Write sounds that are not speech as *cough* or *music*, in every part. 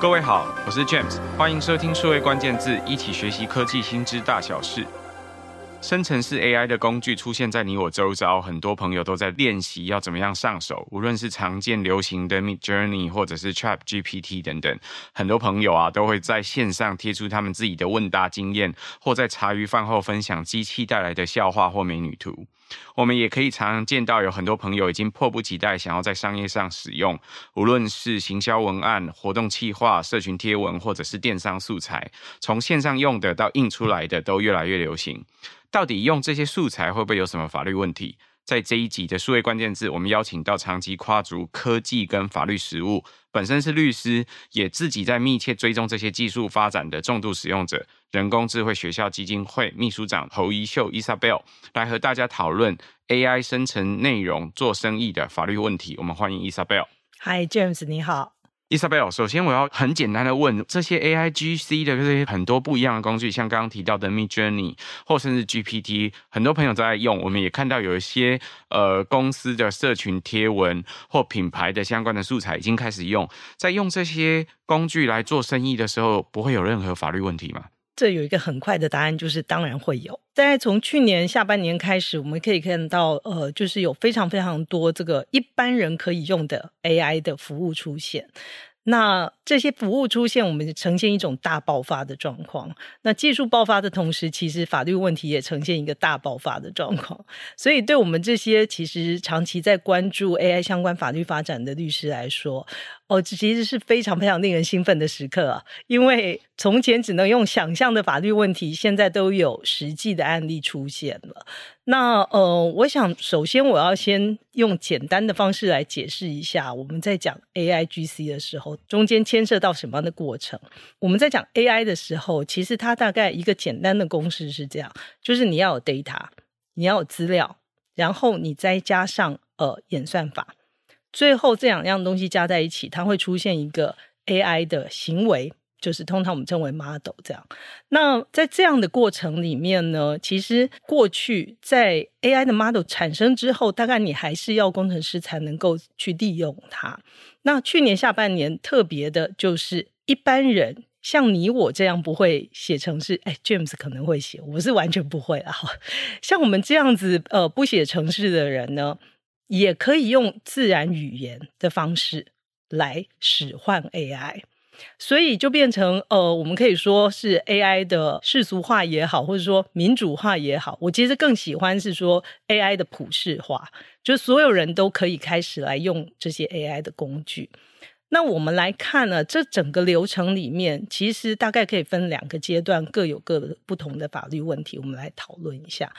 各位好，我是 James，欢迎收听数位关键字，一起学习科技新知大小事。生成式 AI 的工具出现在你我周遭，很多朋友都在练习要怎么样上手。无论是常见流行的 Midjourney，或者是 ChatGPT 等等，很多朋友啊都会在线上贴出他们自己的问答经验，或在茶余饭后分享机器带来的笑话或美女图。我们也可以常常见到有很多朋友已经迫不及待想要在商业上使用，无论是行销文案、活动企划、社群贴文，或者是电商素材，从线上用的到印出来的都越来越流行。到底用这些素材会不会有什么法律问题？在这一集的数位关键字，我们邀请到长期跨足科技跟法律实务，本身是律师，也自己在密切追踪这些技术发展的重度使用者，人工智慧学校基金会秘书长侯怡秀 （Isabelle） 来和大家讨论 AI 生成内容做生意的法律问题。我们欢迎 Isabelle。Hi James，你好。Isabel，首先我要很简单的问，这些 AI GC 的这些很多不一样的工具，像刚刚提到的 Midjourney 或甚至 GPT，很多朋友都在用。我们也看到有一些呃公司的社群贴文或品牌的相关的素材已经开始用，在用这些工具来做生意的时候，不会有任何法律问题吗？这有一个很快的答案，就是当然会有。大概从去年下半年开始，我们可以看到，呃，就是有非常非常多这个一般人可以用的 AI 的服务出现。那这些服务出现，我们呈现一种大爆发的状况。那技术爆发的同时，其实法律问题也呈现一个大爆发的状况。所以，对我们这些其实长期在关注 AI 相关法律发展的律师来说，哦，这其实是非常非常令人兴奋的时刻啊！因为从前只能用想象的法律问题，现在都有实际的案例出现了。那呃，我想首先我要先用简单的方式来解释一下，我们在讲 AI GC 的时候，中间牵涉到什么样的过程。我们在讲 AI 的时候，其实它大概一个简单的公式是这样：就是你要有 data，你要有资料，然后你再加上呃演算法，最后这两样东西加在一起，它会出现一个 AI 的行为。就是通常我们称为 model 这样。那在这样的过程里面呢，其实过去在 AI 的 model 产生之后，大概你还是要工程师才能够去利用它。那去年下半年特别的就是一般人像你我这样不会写程式，哎，James 可能会写，我是完全不会啊。*laughs* 像我们这样子呃不写程式的人呢，也可以用自然语言的方式来使唤 AI。所以就变成呃，我们可以说是 AI 的世俗化也好，或者说民主化也好。我其实更喜欢是说 AI 的普世化，就所有人都可以开始来用这些 AI 的工具。那我们来看呢，这整个流程里面，其实大概可以分两个阶段，各有各的不同的法律问题，我们来讨论一下。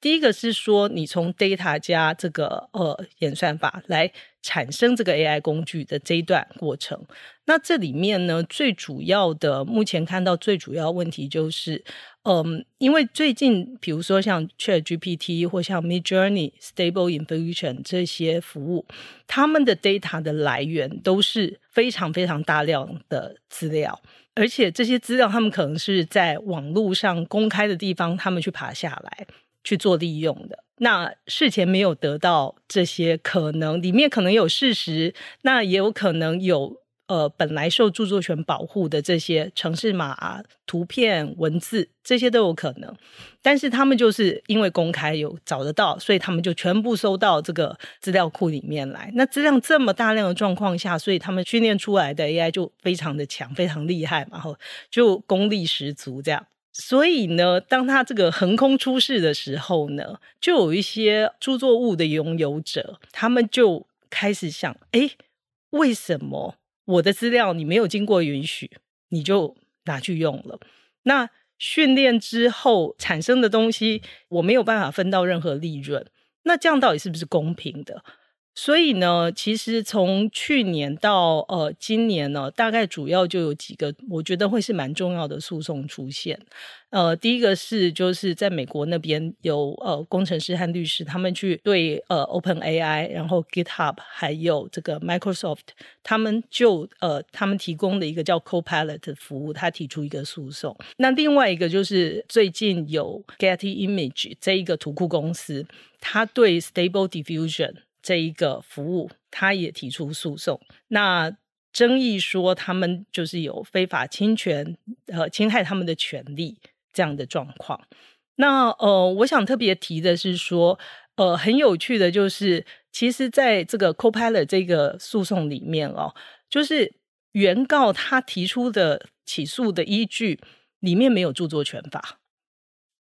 第一个是说，你从 data 加这个呃演算法来产生这个 AI 工具的这一段过程。那这里面呢，最主要的目前看到最主要问题就是，嗯，因为最近比如说像 ChatGPT 或像 Midjourney、Stable Diffusion 这些服务，他们的 data 的来源都是非常非常大量的资料，而且这些资料他们可能是在网络上公开的地方，他们去爬下来去做利用的。那事前没有得到这些，可能里面可能有事实，那也有可能有。呃，本来受著作权保护的这些城市码、图片、文字，这些都有可能。但是他们就是因为公开有找得到，所以他们就全部收到这个资料库里面来。那质量这么大量的状况下，所以他们训练出来的 AI 就非常的强，非常厉害嘛，然后就功力十足这样。所以呢，当他这个横空出世的时候呢，就有一些著作物的拥有者，他们就开始想：哎，为什么？我的资料你没有经过允许，你就拿去用了。那训练之后产生的东西，我没有办法分到任何利润。那这样到底是不是公平的？所以呢，其实从去年到呃今年呢，大概主要就有几个，我觉得会是蛮重要的诉讼出现。呃，第一个是就是在美国那边有呃工程师和律师，他们去对呃 OpenAI，然后 GitHub 还有这个 Microsoft，他们就呃他们提供的一个叫 Copilot 的服务，他提出一个诉讼。那另外一个就是最近有 Getty Image 这一个图库公司，他对 Stable Diffusion 这一个服务，他也提出诉讼。那争议说他们就是有非法侵权，呃，侵害他们的权利这样的状况。那呃，我想特别提的是说，呃，很有趣的就是，其实在这个 Copilot 这个诉讼里面哦，就是原告他提出的起诉的依据里面没有著作权法。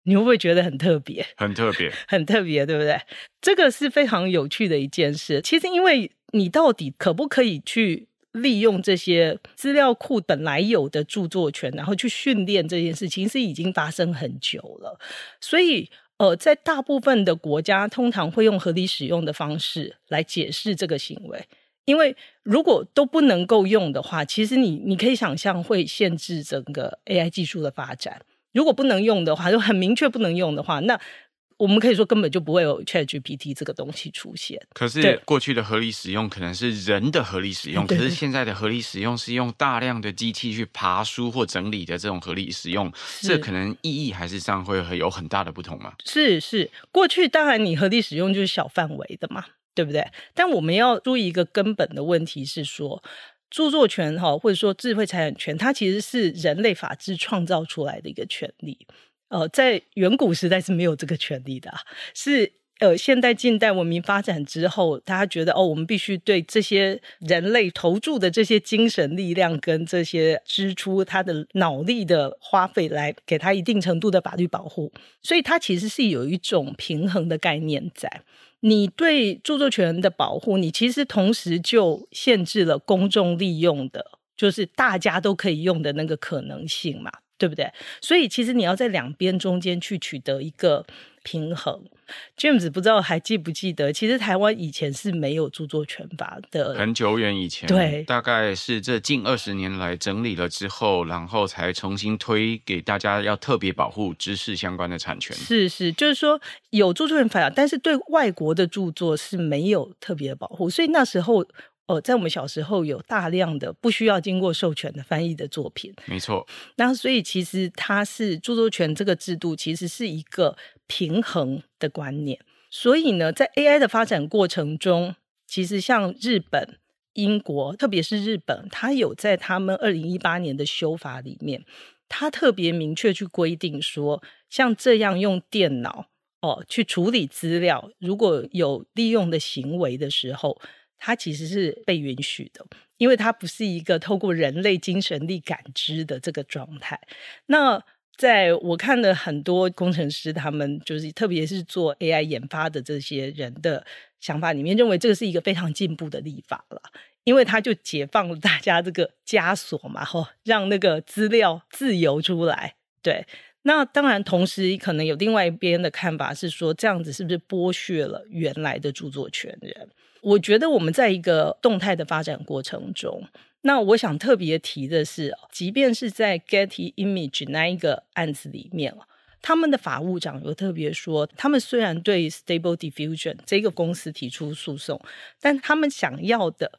你会不会觉得很特别？*laughs* 很特别，很特别，对不对？这个是非常有趣的一件事。其实，因为你到底可不可以去利用这些资料库本来有的著作权，然后去训练这件事情，其实已经发生很久了。所以，呃，在大部分的国家，通常会用合理使用的方式来解释这个行为。因为如果都不能够用的话，其实你你可以想象会限制整个 AI 技术的发展。如果不能用的话，就很明确不能用的话，那我们可以说根本就不会有 ChatGPT 这个东西出现。可是过去的合理使用可能是人的合理使用，可是现在的合理使用是用大量的机器去爬书或整理的这种合理使用，这可能意义还是上会有很大的不同吗？是是，过去当然你合理使用就是小范围的嘛，对不对？但我们要注意一个根本的问题是说。著作权哈，或者说智慧财产权，它其实是人类法治创造出来的一个权利。呃，在远古时代是没有这个权利的，是呃，现代近代文明发展之后，大家觉得哦，我们必须对这些人类投注的这些精神力量跟这些支出他的脑力的花费，来给他一定程度的法律保护。所以，它其实是有一种平衡的概念在。你对著作权的保护，你其实同时就限制了公众利用的，就是大家都可以用的那个可能性嘛，对不对？所以其实你要在两边中间去取得一个平衡。James 不知道还记不记得，其实台湾以前是没有著作权法的，很久远以前，对，大概是这近二十年来整理了之后，然后才重新推给大家，要特别保护知识相关的产权。是是，就是说有著作权法，但是对外国的著作是没有特别的保护，所以那时候。哦，在我们小时候有大量的不需要经过授权的翻译的作品，没错。那所以其实它是著作权这个制度，其实是一个平衡的观念。所以呢，在 AI 的发展过程中，其实像日本、英国，特别是日本，它有在他们二零一八年的修法里面，它特别明确去规定说，像这样用电脑哦去处理资料，如果有利用的行为的时候。它其实是被允许的，因为它不是一个透过人类精神力感知的这个状态。那在我看了很多工程师，他们就是特别是做 AI 研发的这些人的想法里面，认为这个是一个非常进步的立法了，因为它就解放了大家这个枷锁嘛，吼，让那个资料自由出来。对，那当然同时可能有另外一边的看法是说，这样子是不是剥削了原来的著作权人？我觉得我们在一个动态的发展过程中，那我想特别提的是，即便是在 Getty Image 那一个案子里面，他们的法务长有特别说，他们虽然对 Stable Diffusion 这个公司提出诉讼，但他们想要的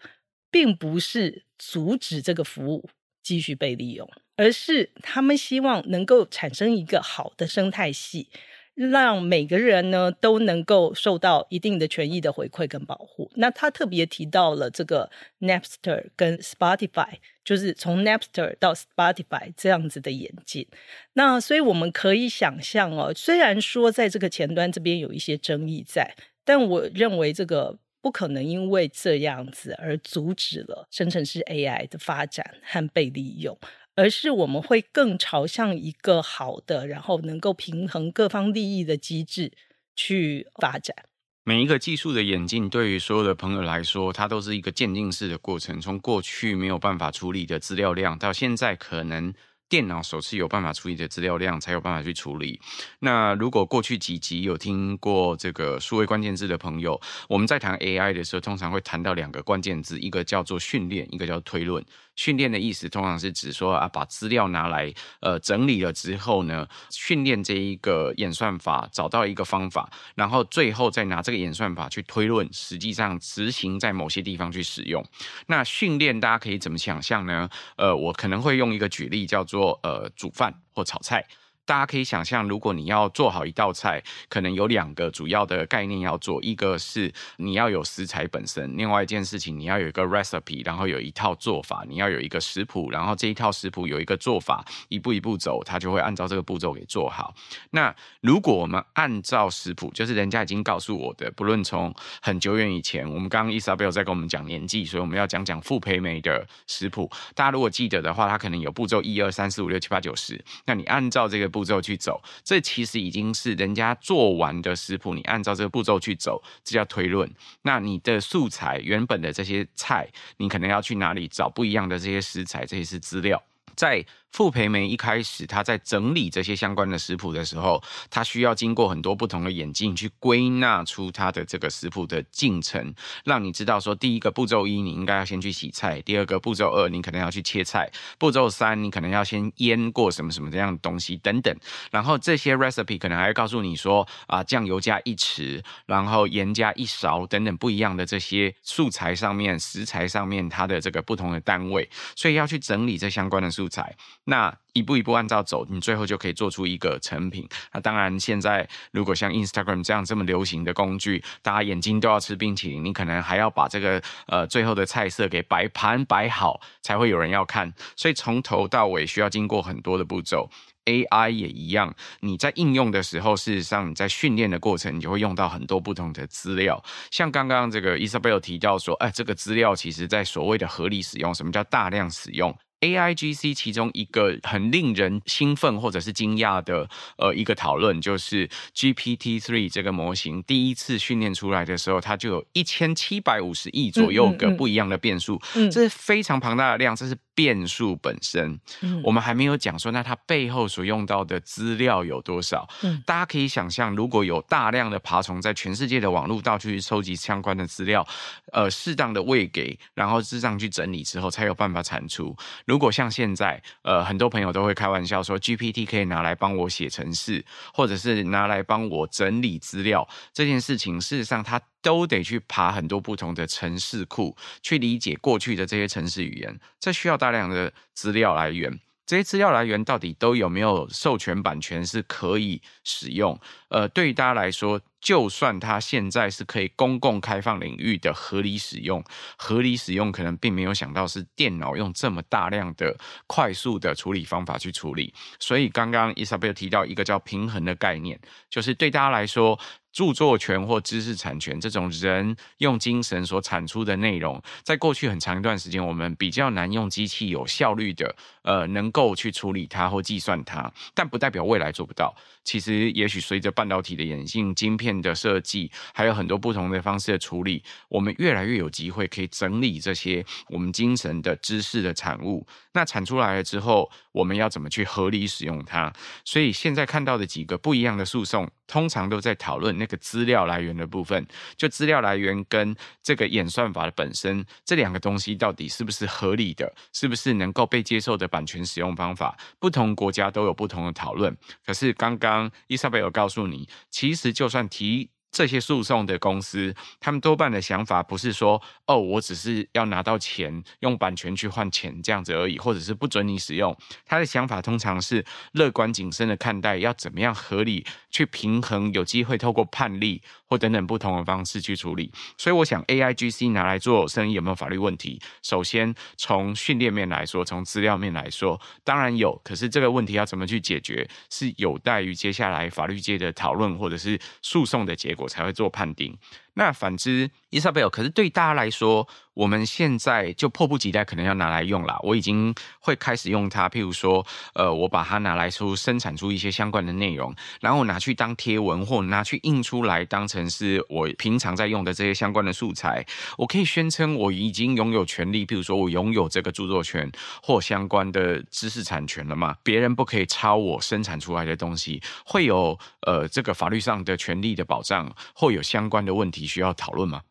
并不是阻止这个服务继续被利用，而是他们希望能够产生一个好的生态系。让每个人呢都能够受到一定的权益的回馈跟保护。那他特别提到了这个 Napster 跟 Spotify，就是从 Napster 到 Spotify 这样子的演进。那所以我们可以想象哦，虽然说在这个前端这边有一些争议在，但我认为这个不可能因为这样子而阻止了生成式 AI 的发展和被利用。而是我们会更朝向一个好的，然后能够平衡各方利益的机制去发展。每一个技术的演进，对于所有的朋友来说，它都是一个渐进式的过程。从过去没有办法处理的资料量，到现在可能。电脑首次有办法处理的资料量，才有办法去处理。那如果过去几集有听过这个数位关键字的朋友，我们在谈 AI 的时候，通常会谈到两个关键字，一个叫做训练，一个叫推论。训练的意思通常是指说啊，把资料拿来呃整理了之后呢，训练这一个演算法，找到一个方法，然后最后再拿这个演算法去推论，实际上执行在某些地方去使用。那训练大家可以怎么想象呢？呃，我可能会用一个举例叫做。呃煮饭或炒菜，大家可以想象，如果你要做好一道菜，可能有两个主要的概念要做，一个是你要有食材本身，另外一件事情你要有一个 recipe，然后有一套做法，你要有一个食谱，然后这一套食谱有一个做法，一步一步走，它就会按照这个步骤给做好。那如果我们按照食谱，就是人家已经告诉我的，不论从很久远以前，我们刚刚 Isabel 在跟我们讲年纪，所以我们要讲讲傅培梅的食谱。大家如果记得的话，它可能有步骤一二三四五六七八九十，那你按照这个步骤去走，这其实已经是人家做完的食谱，你按照这个步骤去走，这叫推论。那你的素材原本的这些菜，你可能要去哪里找不一样的这些食材，这些是资料，在。傅培梅一开始，他在整理这些相关的食谱的时候，他需要经过很多不同的眼镜去归纳出他的这个食谱的进程，让你知道说，第一个步骤一你应该要先去洗菜，第二个步骤二你可能要去切菜，步骤三你可能要先腌过什么什么这样的东西等等。然后这些 recipe 可能还会告诉你说啊，酱油加一匙，然后盐加一勺等等不一样的这些素材上面食材上面它的这个不同的单位，所以要去整理这相关的素材。那一步一步按照走，你最后就可以做出一个成品。那当然，现在如果像 Instagram 这样这么流行的工具，大家眼睛都要吃冰淇淋，你可能还要把这个呃最后的菜色给摆盘摆好，才会有人要看。所以从头到尾需要经过很多的步骤。AI 也一样，你在应用的时候，事实上你在训练的过程，你就会用到很多不同的资料。像刚刚这个 Isabel 提到说，哎，这个资料其实在所谓的合理使用，什么叫大量使用？AIGC 其中一个很令人兴奋或者是惊讶的呃一个讨论，就是 GPT Three 这个模型第一次训练出来的时候，它就有一千七百五十亿左右个不一样的变数，嗯嗯嗯，这是非常庞大的量，这是。变数本身，我们还没有讲说，那它背后所用到的资料有多少？嗯，大家可以想象，如果有大量的爬虫在全世界的网络到处去收集相关的资料，呃，适当的喂给，然后适当去整理之后，才有办法产出。如果像现在，呃，很多朋友都会开玩笑说，GPT 可以拿来帮我写程式，或者是拿来帮我整理资料，这件事情，事实上它。都得去爬很多不同的城市库，去理解过去的这些城市语言，这需要大量的资料来源。这些资料来源到底都有没有授权版权是可以使用？呃，对于大家来说，就算它现在是可以公共开放领域的合理使用，合理使用可能并没有想到是电脑用这么大量的快速的处理方法去处理。所以刚刚 Isabel 提到一个叫平衡的概念，就是对大家来说。著作权或知识产权这种人用精神所产出的内容，在过去很长一段时间，我们比较难用机器有效率的，呃，能够去处理它或计算它，但不代表未来做不到。其实，也许随着半导体的演进、晶片的设计，还有很多不同的方式的处理，我们越来越有机会可以整理这些我们精神的知识的产物。那产出来了之后，我们要怎么去合理使用它？所以现在看到的几个不一样的诉讼，通常都在讨论那个资料来源的部分。就资料来源跟这个演算法的本身，这两个东西到底是不是合理的？是不是能够被接受的版权使用方法？不同国家都有不同的讨论。可是刚刚伊莎贝尔告诉你，其实就算提。这些诉讼的公司，他们多半的想法不是说，哦，我只是要拿到钱，用版权去换钱这样子而已，或者是不准你使用。他的想法通常是乐观谨慎的看待，要怎么样合理去平衡，有机会透过判例或等等不同的方式去处理。所以，我想 AIGC 拿来做生意有没有法律问题？首先，从训练面来说，从资料面来说，当然有。可是这个问题要怎么去解决，是有待于接下来法律界的讨论或者是诉讼的结果。我才会做判定。那反之，伊莎贝尔，可是对大家来说，我们现在就迫不及待，可能要拿来用啦。我已经会开始用它，譬如说，呃，我把它拿来出生产出一些相关的内容，然后拿去当贴文，或拿去印出来，当成是我平常在用的这些相关的素材。我可以宣称我已经拥有权利，譬如说我拥有这个著作权或相关的知识产权了嘛？别人不可以抄我生产出来的东西，会有呃这个法律上的权利的保障，或有相关的问题。需要讨论吗？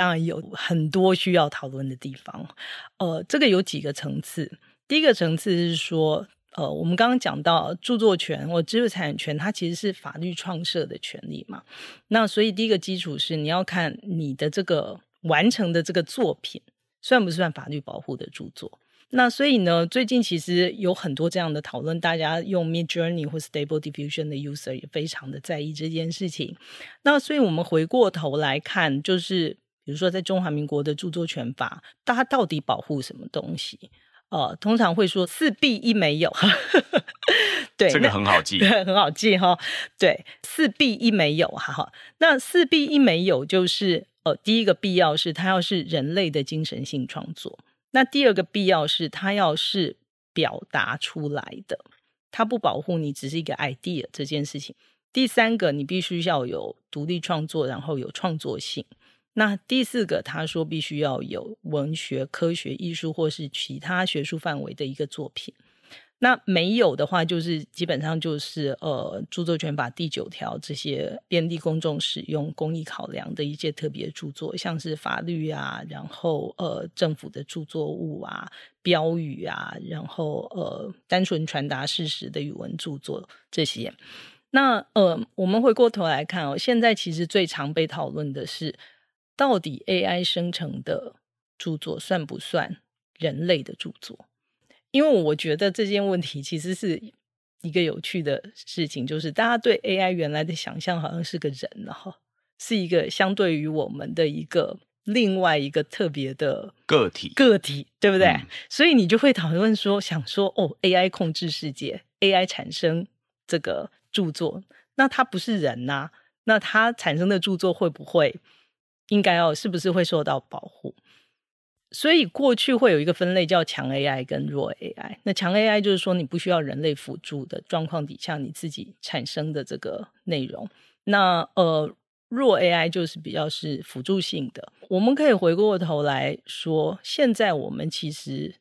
当然有很多需要讨论的地方。呃，这个有几个层次。第一个层次是说，呃，我们刚刚讲到著作权或知识产权，它其实是法律创设的权利嘛。那所以第一个基础是你要看你的这个完成的这个作品算不算法律保护的著作。那所以呢，最近其实有很多这样的讨论，大家用 Midjourney 或 Stable Diffusion 的 user 也非常的在意这件事情。那所以我们回过头来看，就是比如说在中华民国的著作权法，它到底保护什么东西？呃，通常会说四必一没有，*laughs* 对，这个很好记，很好记哈。对，四必一没有，哈哈。那四必一没有就是，呃，第一个必要是它要是人类的精神性创作。那第二个必要是，它要是表达出来的，它不保护你只是一个 idea 这件事情。第三个，你必须要有独立创作，然后有创作性。那第四个，他说必须要有文学、科学、艺术或是其他学术范围的一个作品。那没有的话，就是基本上就是呃，著作权法第九条这些便利公众使用、公益考量的一些特别著作，像是法律啊，然后呃政府的著作物啊、标语啊，然后呃单纯传达事实的语文著作这些。那呃，我们回过头来看哦，现在其实最常被讨论的是，到底 AI 生成的著作算不算人类的著作？因为我觉得这件问题其实是一个有趣的事情，就是大家对 AI 原来的想象好像是个人，然后是一个相对于我们的一个另外一个特别的个体，个体，对不对？嗯、所以你就会讨论说，想说哦，AI 控制世界，AI 产生这个著作，那它不是人呐、啊？那它产生的著作会不会应该要是不是会受到保护？所以过去会有一个分类叫强 AI 跟弱 AI。那强 AI 就是说你不需要人类辅助的状况底下，你自己产生的这个内容。那呃，弱 AI 就是比较是辅助性的。我们可以回过头来说，现在我们其实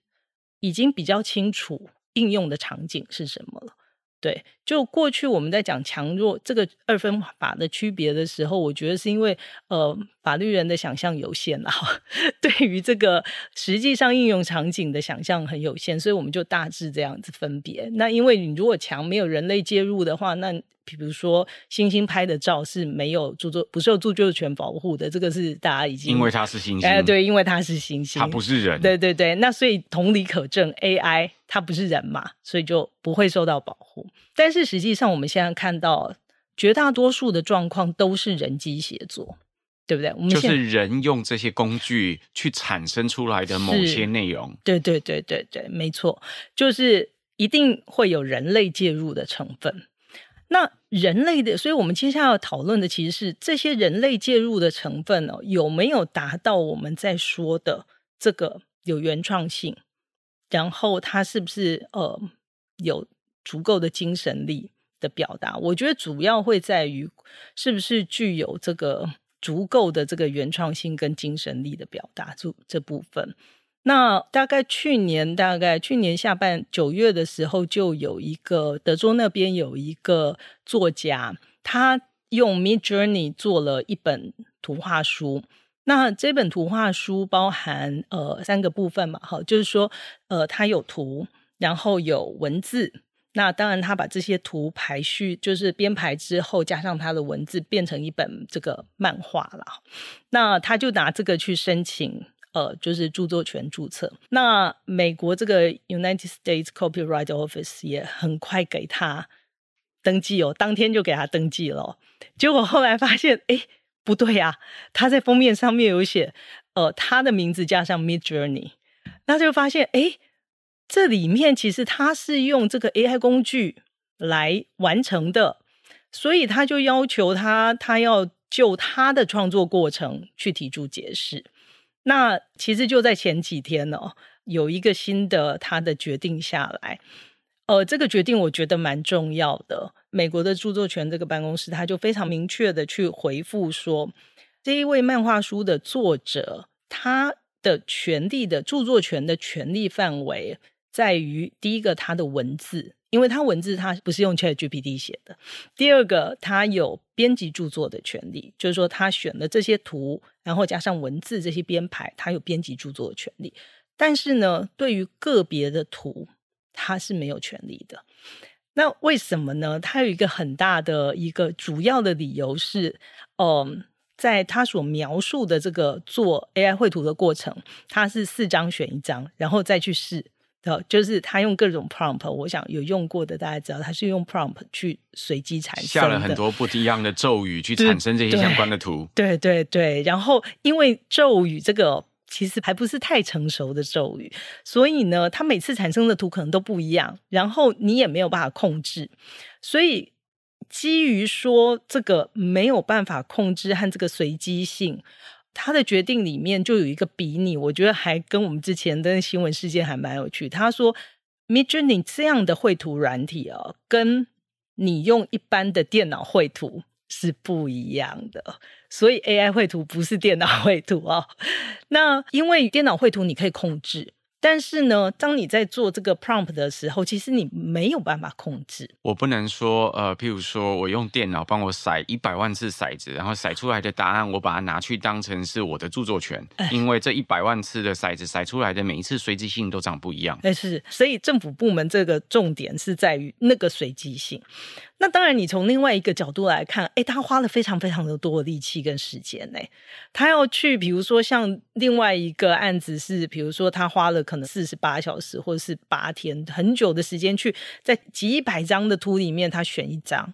已经比较清楚应用的场景是什么了。对，就过去我们在讲强弱这个二分法的区别的时候，我觉得是因为呃法律人的想象有限啊，*laughs* 对于这个实际上应用场景的想象很有限，所以我们就大致这样子分别。那因为你如果强没有人类介入的话，那比如说星星拍的照是没有著作不受著作权保护的，这个是大家已经因为它是星星，哎，对，因为它是星星，它不是人，对对对。那所以同理可证，AI 它不是人嘛，所以就不会受到保护。但是实际上，我们现在看到绝大多数的状况都是人机协作，对不对？我们就是人用这些工具去产生出来的某些内容。对对对对对，没错，就是一定会有人类介入的成分。那人类的，所以我们接下来要讨论的其实是这些人类介入的成分哦，有没有达到我们在说的这个有原创性，然后它是不是呃有足够的精神力的表达？我觉得主要会在于是不是具有这个足够的这个原创性跟精神力的表达，这这部分。那大概去年，大概去年下半九月的时候，就有一个德州那边有一个作家，他用 Midjourney 做了一本图画书。那这本图画书包含呃三个部分嘛，哈，就是说呃它有图，然后有文字。那当然他把这些图排序，就是编排之后加上他的文字，变成一本这个漫画了。那他就拿这个去申请。呃，就是著作权注册。那美国这个 United States Copyright Office 也很快给他登记哦，当天就给他登记了。结果后来发现，哎，不对呀，他在封面上面有写，呃，他的名字加上 Midjourney，那就发现，哎，这里面其实他是用这个 AI 工具来完成的，所以他就要求他，他要就他的创作过程去提出解释。那其实就在前几天哦，有一个新的他的决定下来，呃，这个决定我觉得蛮重要的。美国的著作权这个办公室，他就非常明确的去回复说，这一位漫画书的作者，他的权利的著作权的权利范围在于第一个他的文字。因为他文字他不是用 ChatGPT 写的。第二个，他有编辑著作的权利，就是说他选了这些图，然后加上文字这些编排，他有编辑著作的权利。但是呢，对于个别的图，他是没有权利的。那为什么呢？他有一个很大的一个主要的理由是，嗯，在他所描述的这个做 AI 绘图的过程，他是四张选一张，然后再去试。的，就是他用各种 prompt，我想有用过的大家知道，他是用 prompt 去随机产生，下了很多不一样的咒语去产生这些相关的图。对对对，然后因为咒语这个其实还不是太成熟的咒语，所以呢，它每次产生的图可能都不一样，然后你也没有办法控制，所以基于说这个没有办法控制和这个随机性。他的决定里面就有一个比拟，我觉得还跟我们之前的新闻事件还蛮有趣。他说，Midjourney 这样的绘图软体哦，跟你用一般的电脑绘图是不一样的，所以 AI 绘图不是电脑 *laughs* 绘图哦。那因为电脑绘图你可以控制。但是呢，当你在做这个 prompt 的时候，其实你没有办法控制。我不能说，呃，譬如说我用电脑帮我筛一百万次骰子，然后骰出来的答案，我把它拿去当成是我的著作权，因为这一百万次的骰子骰出来的每一次随机性都长不一样。但是，所以政府部门这个重点是在于那个随机性。那当然，你从另外一个角度来看，哎，他花了非常非常的多的力气跟时间呢。他要去，比如说像另外一个案子是，比如说他花了可能四十八小时或者是八天很久的时间去在几百张的图里面，他选一张。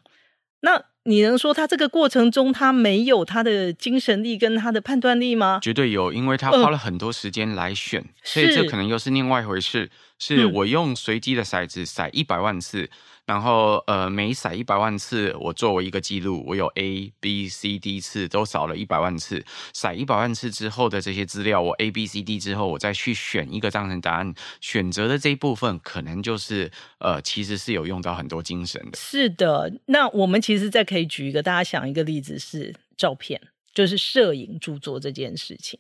那你能说他这个过程中他没有他的精神力跟他的判断力吗？绝对有，因为他花了很多时间来选，呃、所以这可能又是另外一回事。是，是我用随机的骰子骰一百万次。然后，呃，每骰一百万次，我作为一个记录，我有 A、B、C、D 次都扫了一百万次。骰一百万次之后的这些资料，我 A、B、C、D 之后，我再去选一个当成答案。选择的这一部分，可能就是，呃，其实是有用到很多精神的。是的，那我们其实再可以举一个，大家想一个例子是照片，就是摄影著作这件事情。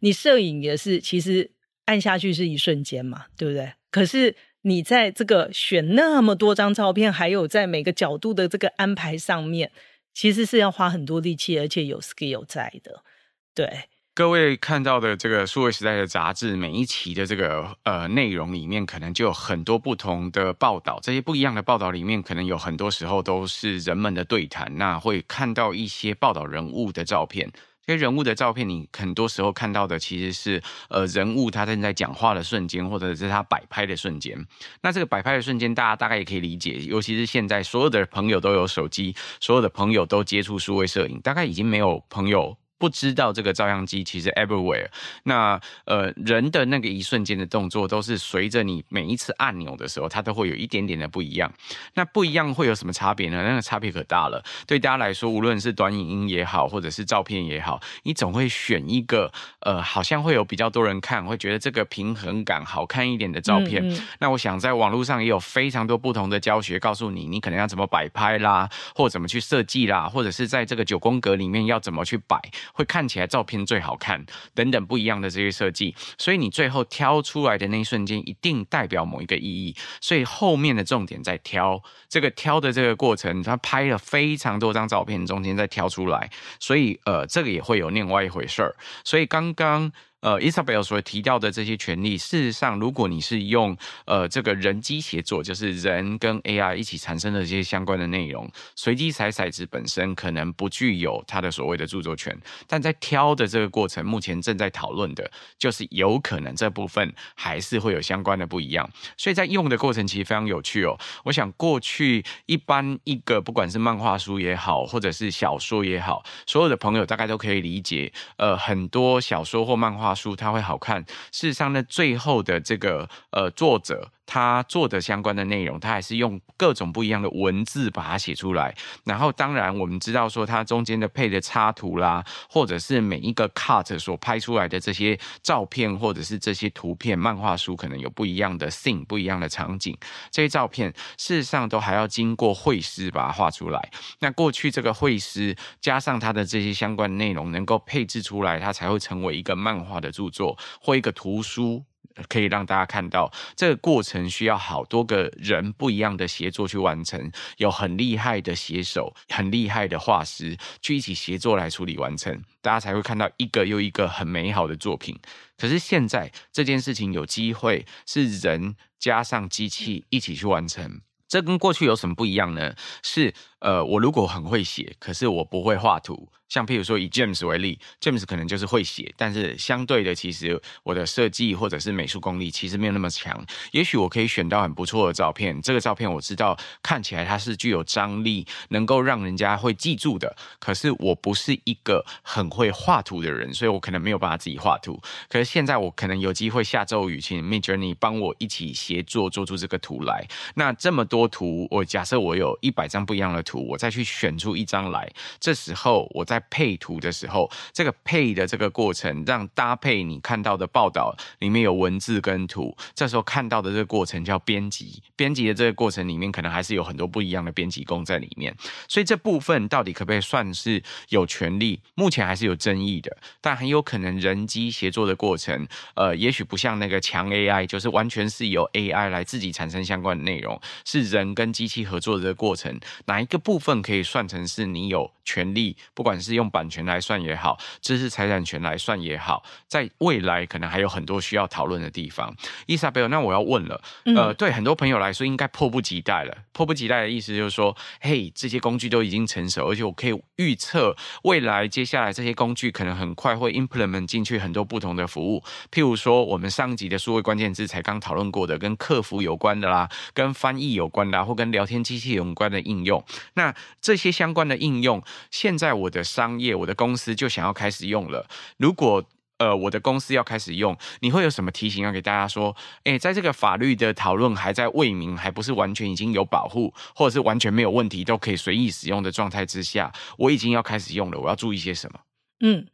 你摄影也是，其实按下去是一瞬间嘛，对不对？可是。你在这个选那么多张照片，还有在每个角度的这个安排上面，其实是要花很多力气，而且有 skill 在的。对，各位看到的这个数位时代的杂志，每一期的这个呃内容里面，可能就有很多不同的报道。这些不一样的报道里面，可能有很多时候都是人们的对谈，那会看到一些报道人物的照片。这些人物的照片，你很多时候看到的其实是呃人物他正在讲话的瞬间，或者是他摆拍的瞬间。那这个摆拍的瞬间，大家大概也可以理解，尤其是现在所有的朋友都有手机，所有的朋友都接触数位摄影，大概已经没有朋友。不知道这个照相机其实 everywhere，那呃人的那个一瞬间的动作都是随着你每一次按钮的时候，它都会有一点点的不一样。那不一样会有什么差别呢？那个差别可大了。对大家来说，无论是短影音也好，或者是照片也好，你总会选一个呃好像会有比较多人看，会觉得这个平衡感好看一点的照片。嗯嗯。那我想在网络上也有非常多不同的教学，告诉你你可能要怎么摆拍啦，或怎么去设计啦，或者是在这个九宫格里面要怎么去摆。会看起来照片最好看，等等不一样的这些设计，所以你最后挑出来的那一瞬间一定代表某一个意义，所以后面的重点在挑这个挑的这个过程，他拍了非常多张照片，中间再挑出来，所以呃，这个也会有另外一回事儿，所以刚刚。呃，Isabel 所提到的这些权利，事实上，如果你是用呃这个人机协作，就是人跟 AI 一起产生的这些相关的内容，随机骰骰子本身可能不具有它的所谓的著作权，但在挑的这个过程，目前正在讨论的就是有可能这部分还是会有相关的不一样，所以在用的过程其实非常有趣哦。我想过去一般一个不管是漫画书也好，或者是小说也好，所有的朋友大概都可以理解，呃，很多小说或漫画。书它会好看，事实上呢，最后的这个呃作者。他做的相关的内容，他还是用各种不一样的文字把它写出来。然后，当然我们知道说，它中间的配的插图啦，或者是每一个 cut 所拍出来的这些照片，或者是这些图片，漫画书可能有不一样的 scene，不一样的场景。这些照片事实上都还要经过绘师把它画出来。那过去这个绘师加上他的这些相关内容，能够配置出来，它才会成为一个漫画的著作或一个图书。可以让大家看到这个过程需要好多个人不一样的协作去完成，有很厉害的写手、很厉害的画师去一起协作来处理完成，大家才会看到一个又一个很美好的作品。可是现在这件事情有机会是人加上机器一起去完成，这跟过去有什么不一样呢？是。呃，我如果很会写，可是我不会画图。像譬如说以 James 为例，James 可能就是会写，但是相对的，其实我的设计或者是美术功力其实没有那么强。也许我可以选到很不错的照片，这个照片我知道看起来它是具有张力，能够让人家会记住的。可是我不是一个很会画图的人，所以我可能没有办法自己画图。可是现在我可能有机会下周雨请 m i j o u r n e y 帮我一起协作做出这个图来。那这么多图，我假设我有一百张不一样的图，我再去选出一张来，这时候我在配图的时候，这个配的这个过程，让搭配你看到的报道里面有文字跟图，这时候看到的这个过程叫编辑。编辑的这个过程里面，可能还是有很多不一样的编辑工在里面。所以这部分到底可不可以算是有权利？目前还是有争议的。但很有可能人机协作的过程，呃，也许不像那个强 AI，就是完全是由 AI 来自己产生相关的内容，是人跟机器合作的这个过程，哪一个部分可以算成是你有权利？不管是是用版权来算也好，知识财产权来算也好，在未来可能还有很多需要讨论的地方。伊莎贝尔，那我要问了，呃，对很多朋友来说，应该迫不及待了。迫不及待的意思就是说，嘿，这些工具都已经成熟，而且我可以预测未来接下来这些工具可能很快会 implement 进去很多不同的服务。譬如说，我们上集的数位关键字才刚讨论过的，跟客服有关的啦，跟翻译有关的啦，或跟聊天机器有关的应用。那这些相关的应用，现在我的。商业，我的公司就想要开始用了。如果呃，我的公司要开始用，你会有什么提醒要给大家说？诶，在这个法律的讨论还在未明，还不是完全已经有保护，或者是完全没有问题，都可以随意使用的状态之下，我已经要开始用了。我要注意些什么？嗯，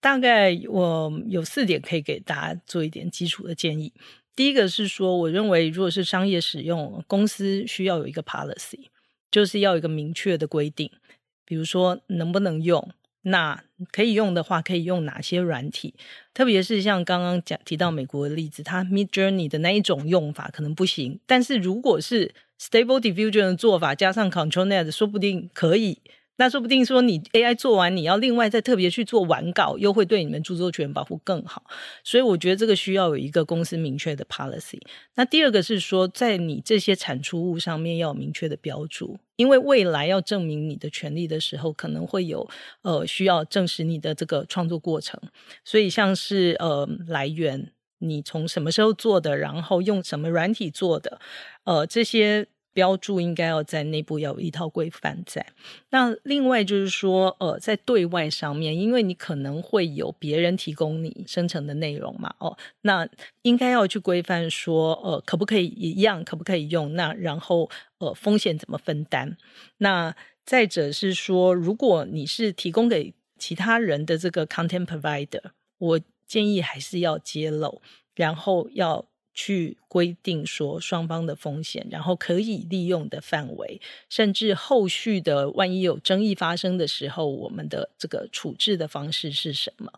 大概我有四点可以给大家做一点基础的建议。第一个是说，我认为如果是商业使用，公司需要有一个 policy，就是要有一个明确的规定。比如说能不能用？那可以用的话，可以用哪些软体？特别是像刚刚讲提到美国的例子，它 Midjourney 的那一种用法可能不行，但是如果是 Stable Diffusion 的做法加上 ControlNet，说不定可以。那说不定说你 AI 做完，你要另外再特别去做完稿，又会对你们著作权保护更好。所以我觉得这个需要有一个公司明确的 policy。那第二个是说，在你这些产出物上面要有明确的标注，因为未来要证明你的权利的时候，可能会有呃需要证实你的这个创作过程。所以像是呃来源，你从什么时候做的，然后用什么软体做的，呃这些。标注应该要在内部要有一套规范在。那另外就是说，呃，在对外上面，因为你可能会有别人提供你生成的内容嘛，哦，那应该要去规范说，呃，可不可以一样，可不可以用？那然后，呃，风险怎么分担？那再者是说，如果你是提供给其他人的这个 content provider，我建议还是要揭露，然后要。去规定说双方的风险，然后可以利用的范围，甚至后续的万一有争议发生的时候，我们的这个处置的方式是什么？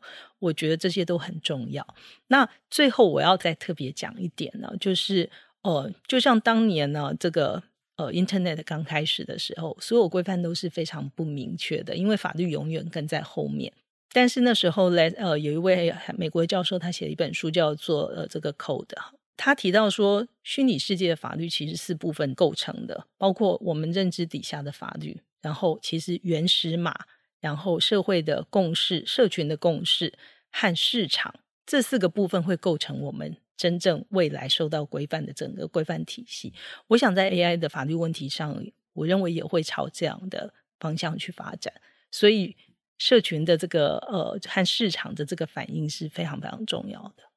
我觉得这些都很重要。那最后我要再特别讲一点呢，就是呃，就像当年呢，这个呃，Internet 刚开始的时候，所有规范都是非常不明确的，因为法律永远跟在后面。但是那时候呢，呃，有一位美国教授，他写了一本书，叫做呃这个 Code。他提到说，虚拟世界的法律其实四部分构成的，包括我们认知底下的法律，然后其实原始码，然后社会的共识、社群的共识和市场这四个部分会构成我们真正未来受到规范的整个规范体系。我想在 AI 的法律问题上，我认为也会朝这样的方向去发展。所以，社群的这个呃和市场的这个反应是非常非常重要的。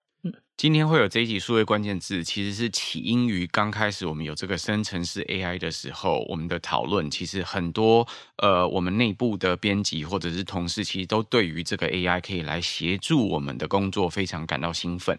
今天会有这一集数位关键字，其实是起因于刚开始我们有这个生成式 AI 的时候，我们的讨论其实很多，呃，我们内部的编辑或者是同事，其实都对于这个 AI 可以来协助我们的工作非常感到兴奋。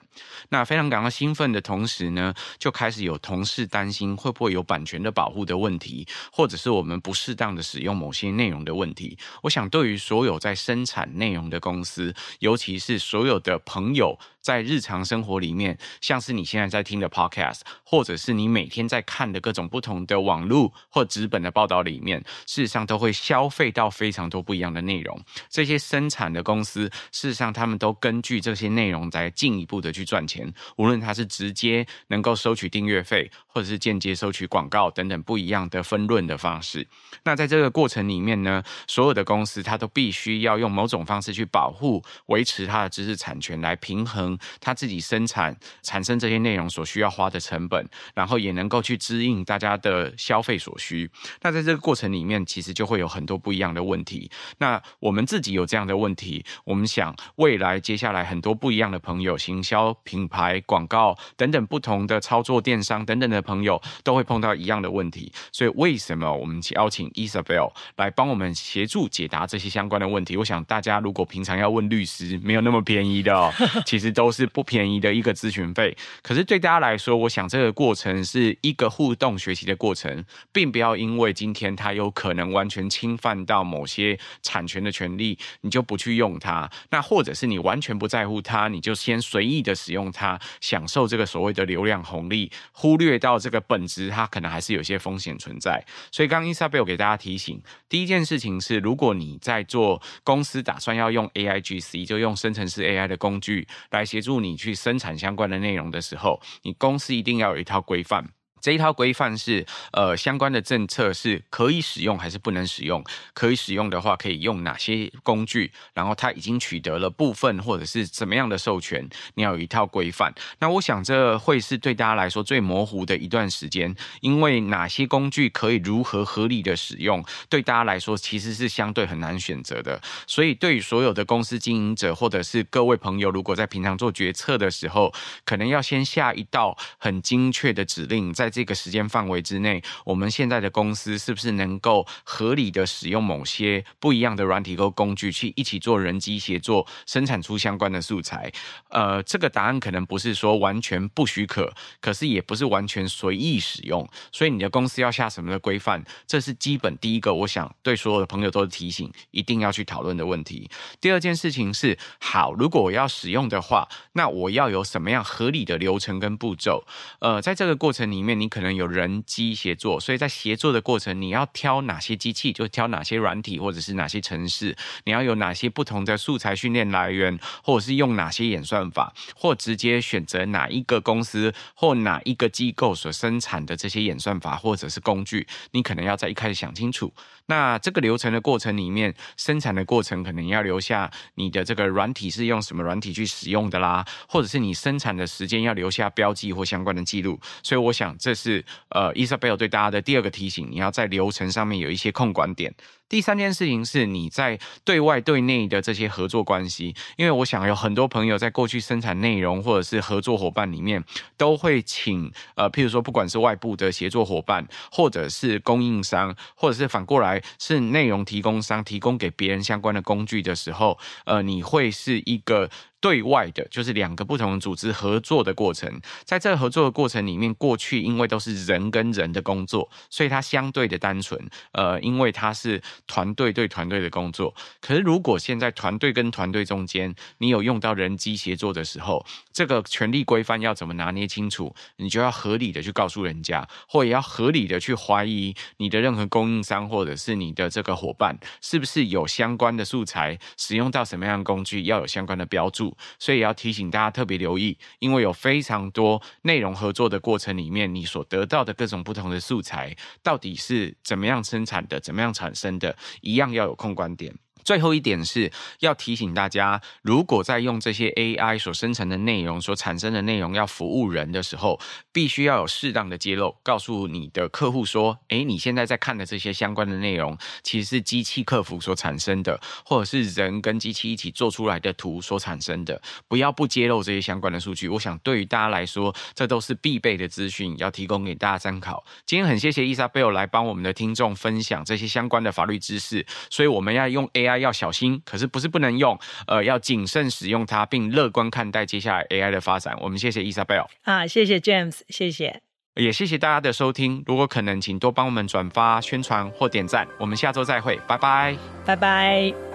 那非常感到兴奋的同时呢，就开始有同事担心会不会有版权的保护的问题，或者是我们不适当的使用某些内容的问题。我想，对于所有在生产内容的公司，尤其是所有的朋友，在日常生活里面，像是你现在在听的 Podcast，或者是你每天在看的各种不同的网络或纸本的报道里面，事实上都会消费到非常多不一样的内容。这些生产的公司，事实上他们都根据这些内容在进一步的去赚钱。无论他是直接能够收取订阅费，或者是间接收取广告等等不一样的分润的方式。那在这个过程里面呢，所有的公司它都必须要用某种方式去保护、维持它的知识产权，来平衡它自己生产产生这些内容所需要花的成本，然后也能够去支应大家的消费所需。那在这个过程里面，其实就会有很多不一样的问题。那我们自己有这样的问题，我们想未来接下来很多不一样的朋友，行销、品牌、广告等等不同的操作、电商等等的朋友，都会碰到一样的问题。所以为什么我们邀请 Isabel 来帮我们协助解答这些相关的问题？我想大家如果平常要问律师，没有那么便宜的哦，*laughs* 其实都是不便宜的一个咨询费。可是对大家来说，我想这个过程是一个互动学习的过程，并不要因为今天它有可能完全侵犯到某些产权的权利，你就不去用它。那或者是你完全不在乎它，你就先随意的使用它，享受这个所谓的流量红利，忽略到这个本质，它可能还是有些风险存在。所以刚伊莎贝尔给大家提醒，第一件事情是，如果你在做公司打算要用 AIGC，就用生成式 AI 的工具来协助你去生产相关的内容的时候，你公司一定要有一套规范。这一套规范是，呃，相关的政策是可以使用还是不能使用？可以使用的话，可以用哪些工具？然后它已经取得了部分或者是怎么样的授权？你要有一套规范。那我想这会是对大家来说最模糊的一段时间，因为哪些工具可以如何合理的使用，对大家来说其实是相对很难选择的。所以对于所有的公司经营者或者是各位朋友，如果在平常做决策的时候，可能要先下一道很精确的指令，在这个时间范围之内，我们现在的公司是不是能够合理的使用某些不一样的软体或工具，去一起做人机协作，生产出相关的素材？呃，这个答案可能不是说完全不许可，可是也不是完全随意使用。所以你的公司要下什么的规范，这是基本第一个，我想对所有的朋友都是提醒，一定要去讨论的问题。第二件事情是，好，如果我要使用的话，那我要有什么样合理的流程跟步骤？呃，在这个过程里面，你你可能有人机协作，所以在协作的过程，你要挑哪些机器，就挑哪些软体或者是哪些城市，你要有哪些不同的素材训练来源，或者是用哪些演算法，或直接选择哪一个公司或哪一个机构所生产的这些演算法或者是工具，你可能要在一开始想清楚。那这个流程的过程里面，生产的过程可能要留下你的这个软体是用什么软体去使用的啦，或者是你生产的时间要留下标记或相关的记录。所以我想这是呃，Isabel 对大家的第二个提醒，你要在流程上面有一些控管点。第三件事情是你在对外对内的这些合作关系，因为我想有很多朋友在过去生产内容或者是合作伙伴里面，都会请呃，譬如说不管是外部的协作伙伴，或者是供应商，或者是反过来是内容提供商提供给别人相关的工具的时候，呃，你会是一个。对外的，就是两个不同组织合作的过程，在这个合作的过程里面，过去因为都是人跟人的工作，所以它相对的单纯。呃，因为它是团队对团队的工作。可是如果现在团队跟团队中间，你有用到人机协作的时候，这个权力规范要怎么拿捏清楚？你就要合理的去告诉人家，或也要合理的去怀疑你的任何供应商或者是你的这个伙伴，是不是有相关的素材，使用到什么样的工具，要有相关的标注。所以要提醒大家特别留意，因为有非常多内容合作的过程里面，你所得到的各种不同的素材，到底是怎么样生产的，怎么样产生的，一样要有控观点。最后一点是要提醒大家，如果在用这些 AI 所生成的内容所产生的内容要服务人的时候，必须要有适当的揭露，告诉你的客户说：“诶，你现在在看的这些相关的内容，其实是机器客服所产生的，或者是人跟机器一起做出来的图所产生的。不要不揭露这些相关的数据。我想对于大家来说，这都是必备的资讯，要提供给大家参考。今天很谢谢伊莎贝尔来帮我们的听众分享这些相关的法律知识，所以我们要用 AI AI。要小心，可是不是不能用，呃，要谨慎使用它，并乐观看待接下来 AI 的发展。我们谢谢 Isabel 啊，谢谢 James，谢谢，也谢谢大家的收听。如果可能，请多帮我们转发、宣传或点赞。我们下周再会，拜拜，拜拜。